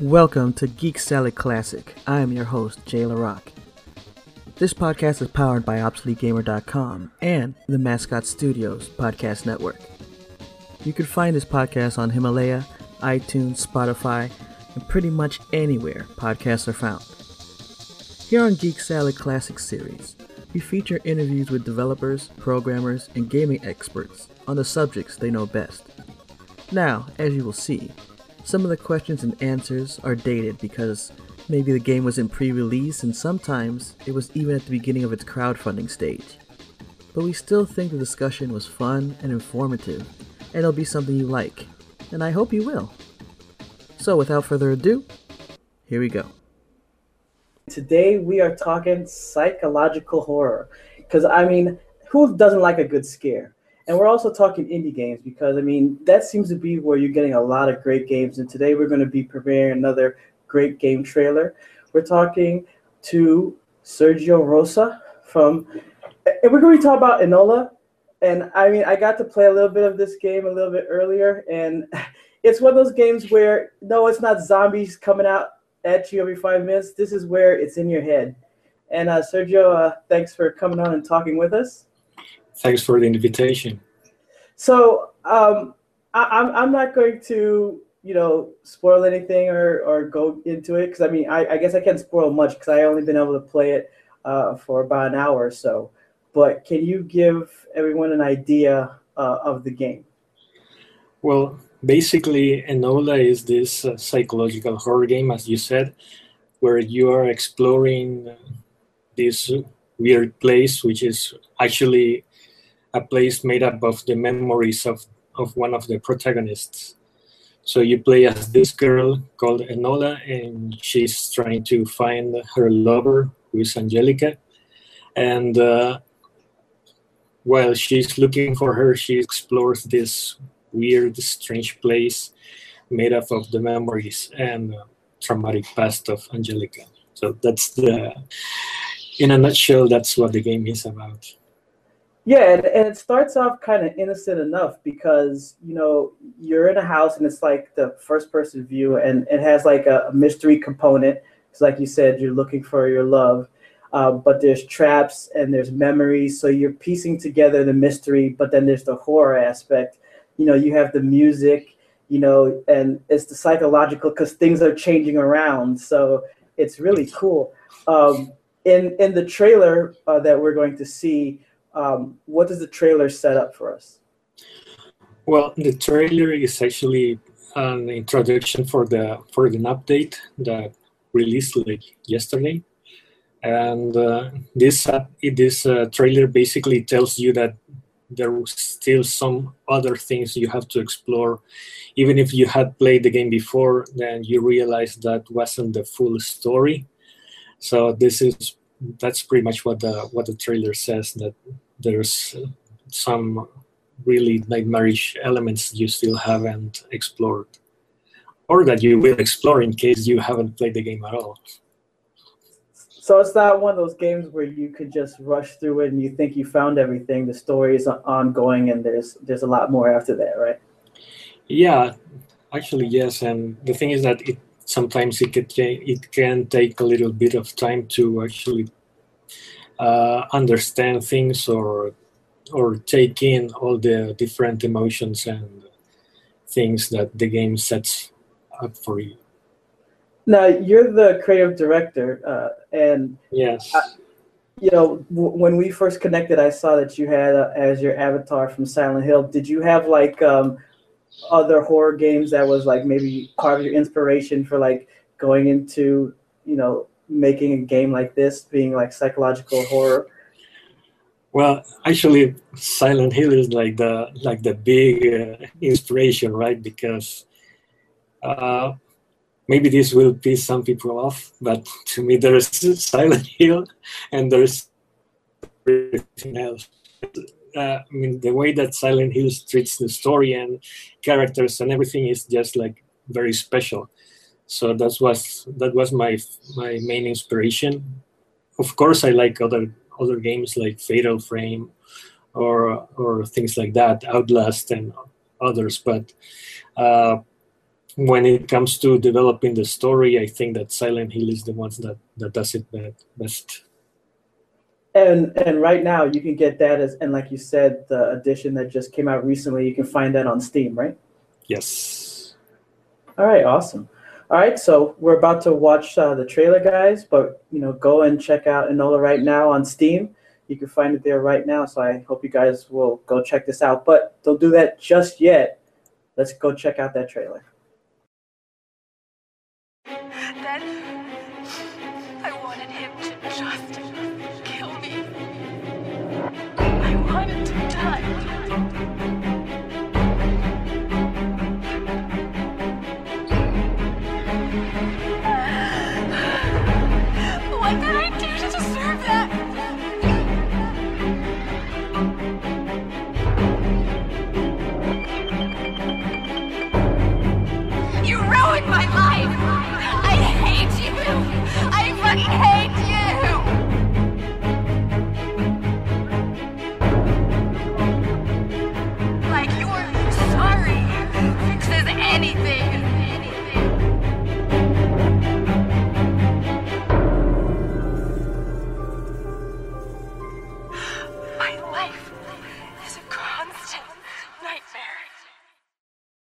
Welcome to Geek Salad Classic. I am your host, Jay LaRock. This podcast is powered by ObsoleteGamer.com and the Mascot Studios Podcast Network. You can find this podcast on Himalaya, iTunes, Spotify, and pretty much anywhere podcasts are found. Here on Geek Salad Classic series, we feature interviews with developers, programmers, and gaming experts on the subjects they know best. Now, as you will see, some of the questions and answers are dated because maybe the game was in pre release and sometimes it was even at the beginning of its crowdfunding stage. But we still think the discussion was fun and informative, and it'll be something you like, and I hope you will. So, without further ado, here we go. Today we are talking psychological horror. Because, I mean, who doesn't like a good scare? And we're also talking indie games because, I mean, that seems to be where you're getting a lot of great games. And today we're going to be premiering another great game trailer. We're talking to Sergio Rosa from, and we're going to talk about Enola. And I mean, I got to play a little bit of this game a little bit earlier. And it's one of those games where, no, it's not zombies coming out at you every five minutes. This is where it's in your head. And uh, Sergio, uh, thanks for coming on and talking with us. Thanks for the invitation. So um, I, I'm I'm not going to you know spoil anything or or go into it because I mean I, I guess I can't spoil much because I only been able to play it uh, for about an hour or so. But can you give everyone an idea uh, of the game? Well, basically, Enola is this uh, psychological horror game, as you said, where you are exploring this weird place, which is actually a place made up of the memories of, of one of the protagonists. So you play as this girl called Enola, and she's trying to find her lover, who is Angelica. And uh, while she's looking for her, she explores this weird, strange place made up of the memories and uh, traumatic past of Angelica. So that's the, in a nutshell, that's what the game is about. Yeah, and, and it starts off kind of innocent enough because you know you're in a house and it's like the first person view and it has like a, mystery component. It's like you said, you're looking for your love, uh, but there's traps and there's memories, so you're piecing together the mystery. But then there's the horror aspect. You know, you have the music, you know, and it's the psychological because things are changing around. So it's really cool. Um, in in the trailer uh, that we're going to see um, what does the trailer set up for us? Well, the trailer is actually an introduction for the for an update that released like yesterday, and uh, this uh, this uh, trailer basically tells you that there was still some other things you have to explore. Even if you had played the game before, then you realize that wasn't the full story. So this is that's pretty much what the what the trailer says that there's some really nightmarish elements you still haven't explored or that you will explore in case you haven't played the game at all. So it's not one of those games where you could just rush through it and you think you found everything. The story is ongoing and there's there's a lot more after that right? Yeah actually yes and the thing is that it sometimes it can, it can take a little bit of time to actually uh, understand things or or take in all the different emotions and things that the game sets up for you. Now you're the creative director, uh, and yes, I, you know w- when we first connected, I saw that you had uh, as your avatar from Silent Hill. Did you have like um, other horror games that was like maybe part of your inspiration for like going into you know making a game like this being like psychological horror? Well, actually, Silent Hill is like the like the big uh, inspiration, right? Because uh, maybe this will piss some people off, but to me, there is Silent Hill, and there's everything else. Uh, I mean, the way that Silent Hill treats the story and characters and everything is just like very special so that was that was my my main inspiration of course i like other other games like fatal frame or or things like that outlast and others but uh, when it comes to developing the story, I think that Silent Hill is the ones that, that does it best. And and right now you can get that as and like you said, the edition that just came out recently, you can find that on Steam, right? Yes. All right, awesome. All right, so we're about to watch uh, the trailer, guys. But you know, go and check out Enola right now on Steam. You can find it there right now. So I hope you guys will go check this out. But don't do that just yet. Let's go check out that trailer. My